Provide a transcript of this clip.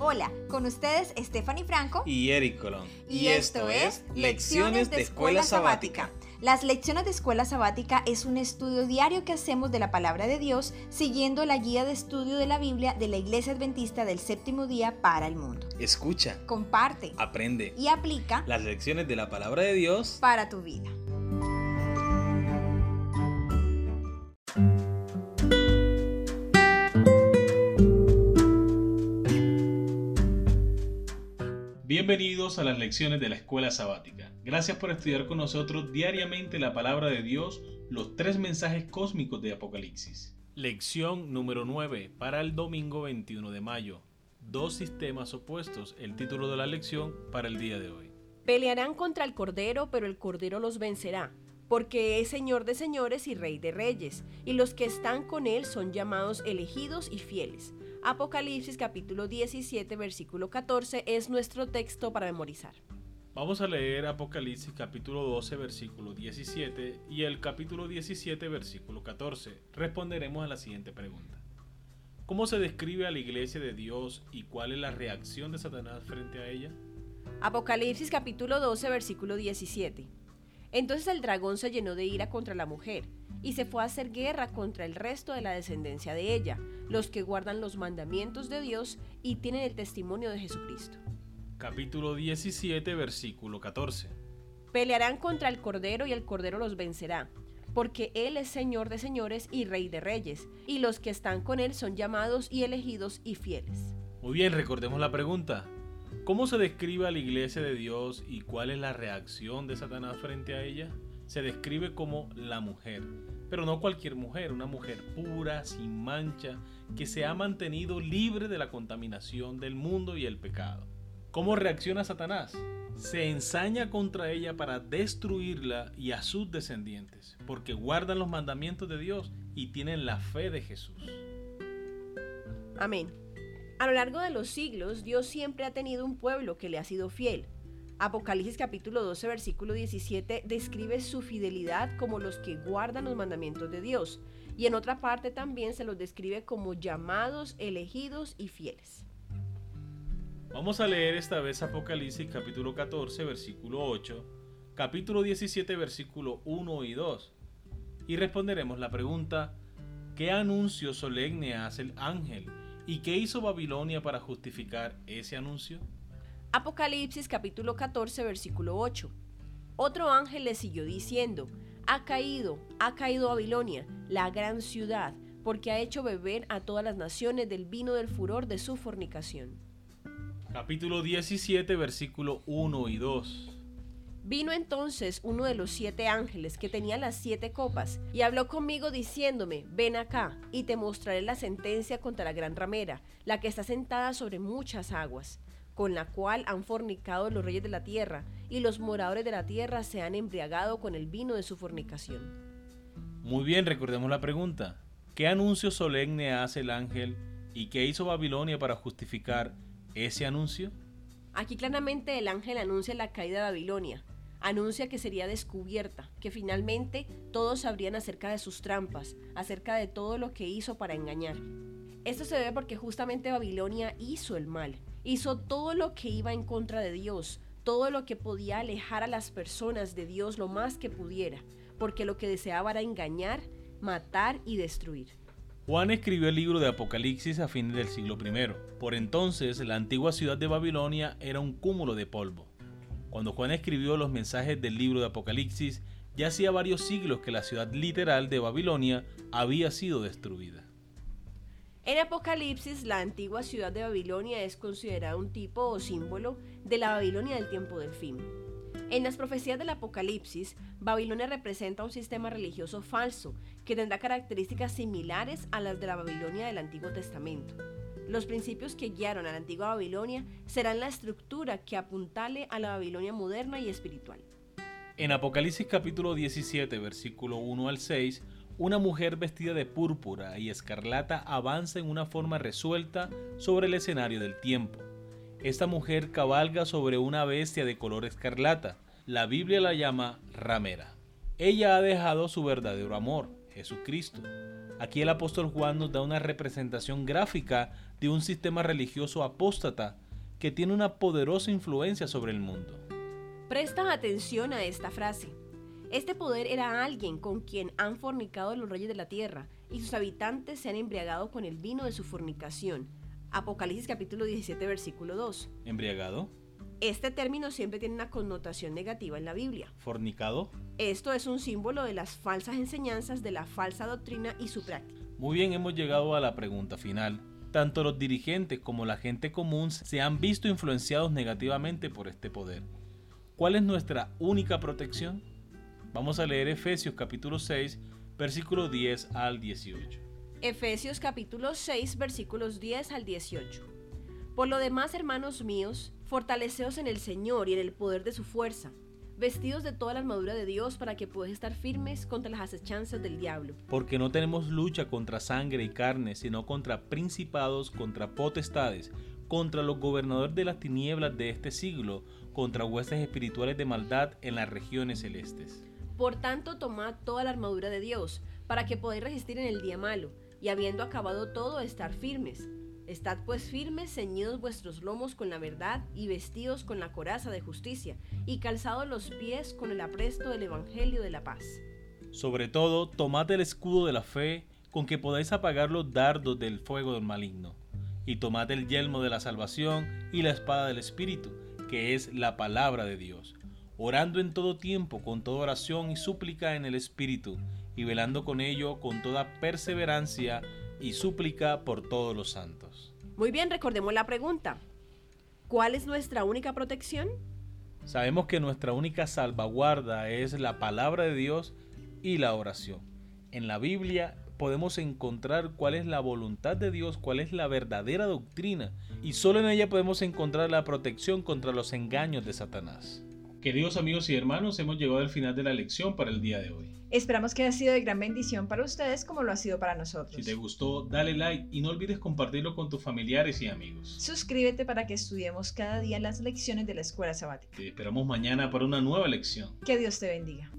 Hola, con ustedes Stephanie Franco y Eric Colón. Y, esto es Lecciones de Escuela Sabática. Las lecciones de Escuela Sabática es un estudio diario que hacemos de la palabra de Dios siguiendo la guía de estudio de la Biblia de la Iglesia Adventista del Séptimo Día para el Mundo. Escucha, Comparte aprende y aplica las lecciones de la palabra de Dios para tu vida. Bienvenidos a las lecciones de la escuela sabática. Gracias por estudiar con nosotros diariamente la palabra de Dios, los tres mensajes cósmicos de Apocalipsis. Lección número 9 para el domingo 21 de mayo. Dos sistemas opuestos, el título de la lección para el día de hoy. Pelearán contra el Cordero, pero el Cordero los vencerá, porque es Señor de señores y Rey de reyes, y los que están con él son llamados elegidos y fieles. Apocalipsis capítulo 17 versículo 14 es nuestro texto para memorizar. Vamos a leer Apocalipsis capítulo 12 versículo 17 y el capítulo 17 versículo 14. Responderemos a la siguiente pregunta. ¿Cómo se describe a la iglesia de Dios y cuál es la reacción de Satanás frente a ella? Apocalipsis capítulo 12 versículo 17. Entonces el dragón se llenó de ira contra la mujer y se fue a hacer guerra contra el resto de la descendencia de ella, los que guardan los mandamientos de Dios y tienen el testimonio de Jesucristo. Capítulo 17, versículo 14. Pelearán contra el Cordero y el Cordero los vencerá, porque Él es Señor de señores y Rey de reyes, y los que están con Él son llamados y elegidos y fieles. Muy bien, recordemos la pregunta. ¿Cómo se describe a la iglesia de Dios y cuál es la reacción de Satanás frente a ella? Se describe como la mujer, pero no cualquier mujer, una mujer pura, sin mancha, que se ha mantenido libre de la contaminación del mundo y el pecado. ¿Cómo reacciona Satanás? Se ensaña contra ella para destruirla y a sus descendientes, porque guardan los mandamientos de Dios y tienen la fe de Jesús. Amén. A lo largo de los siglos, Dios siempre ha tenido un pueblo que le ha sido fiel, Apocalipsis capítulo 12 versículo 17 describe su fidelidad como los que guardan los mandamientos de Dios y en otra parte también se los describe como llamados, elegidos y fieles. Vamos a leer esta vez Apocalipsis capítulo 14 versículo 8, capítulo 17 versículo 1 y 2 y responderemos la pregunta ¿qué anuncio solemne hace el ángel y qué hizo Babilonia para justificar ese anuncio? Apocalipsis capítulo 14 versículo 8. Otro ángel le siguió diciendo, ha caído, ha caído Babilonia, la gran ciudad, porque ha hecho beber a todas las naciones del vino del furor de su fornicación. Capítulo 17 versículo 1 y 2. Vino entonces uno de los siete ángeles que tenía las siete copas y habló conmigo diciéndome, ven acá y te mostraré la sentencia contra la gran ramera, la que está sentada sobre muchas aguas con la cual han fornicado los reyes de la tierra, y los moradores de la tierra se han embriagado con el vino de su fornicación. Muy bien, recordemos la pregunta. ¿Qué anuncio solemne hace el ángel y qué hizo Babilonia para justificar ese anuncio? Aquí claramente el ángel anuncia la caída de Babilonia, anuncia que sería descubierta, que finalmente todos sabrían acerca de sus trampas, acerca de todo lo que hizo para engañar. Esto se debe porque justamente Babilonia hizo el mal, hizo todo lo que iba en contra de Dios, todo lo que podía alejar a las personas de Dios lo más que pudiera, porque lo que deseaba era engañar, matar y destruir. Juan escribió el libro de Apocalipsis a fines del siglo I. Por entonces, la antigua ciudad de Babilonia era un cúmulo de polvo. Cuando Juan escribió los mensajes del libro de Apocalipsis, ya hacía varios siglos que la ciudad literal de Babilonia había sido destruida. En Apocalipsis, la antigua ciudad de Babilonia es considerada un tipo o símbolo de la Babilonia del tiempo del fin. En las profecías del Apocalipsis, Babilonia representa un sistema religioso falso que tendrá características similares a las de la Babilonia del Antiguo Testamento. Los principios que guiaron a la antigua Babilonia serán la estructura que apuntale a la Babilonia moderna y espiritual. En Apocalipsis capítulo 17, versículo 1 al 6, una mujer vestida de púrpura y escarlata avanza en una forma resuelta sobre el escenario del tiempo. Esta mujer cabalga sobre una bestia de color escarlata. La Biblia la llama ramera. Ella ha dejado su verdadero amor, Jesucristo, Aquí el apóstol Juan nos da una representación gráfica de un sistema religioso apóstata que tiene una poderosa influencia sobre el mundo. Presta atención a esta frase. Este poder era alguien con quien han fornicado los reyes de la tierra, y sus habitantes se han embriagado con el vino de su fornicación. Apocalipsis capítulo 17 versículo 2. ¿Embriagado? Este término siempre tiene una connotación negativa en la Biblia. ¿Fornicado? Esto es un símbolo de las falsas enseñanzas, de la falsa doctrina y su práctica. Muy bien, hemos llegado a la pregunta final. Tanto los dirigentes como la gente común se han visto influenciados negativamente por este poder. ¿Cuál es nuestra única protección? Vamos a leer Efesios capítulo 6, versículos 10 al 18. Efesios capítulo 6, versículos 10 al 18. Por lo demás, hermanos míos, fortaleceos en el Señor y en el poder de su fuerza, vestidos de toda la armadura de Dios para que podáis estar firmes contra las acechanzas del diablo. Porque no tenemos lucha contra sangre y carne, sino contra principados, contra potestades, contra los gobernadores de las tinieblas de este siglo, contra huestes espirituales de maldad en las regiones celestes. Por tanto, tomad toda la armadura de Dios, para que podáis resistir en el día malo, y habiendo acabado todo, estar firmes. Estad pues firmes, ceñidos vuestros lomos con la verdad, y vestidos con la coraza de justicia, y calzados los pies con el apresto del Evangelio de la paz. Sobre todo, tomad el escudo de la fe, con que podáis apagar los dardos del fuego del maligno, y tomad el yelmo de la salvación y la espada del Espíritu, que es la palabra de Dios orando en todo tiempo con toda oración y súplica en el Espíritu, y velando con ello con toda perseverancia y súplica por todos los santos. Muy bien, recordemos la pregunta. ¿Cuál es nuestra única protección? Sabemos que nuestra única salvaguarda es la palabra de Dios y la oración. En la Biblia podemos encontrar cuál es la voluntad de Dios, cuál es la verdadera doctrina, y solo en ella podemos encontrar la protección contra los engaños de Satanás. Queridos amigos y hermanos, hemos llegado al final de la lección para el día de hoy. Esperamos que haya sido de gran bendición para ustedes como lo ha sido para nosotros. Si te gustó, dale like y no olvides compartirlo con tus familiares y amigos. Suscríbete para que estudiemos cada día las lecciones de la escuela sabática. Te esperamos mañana para una nueva lección. Que Dios te bendiga.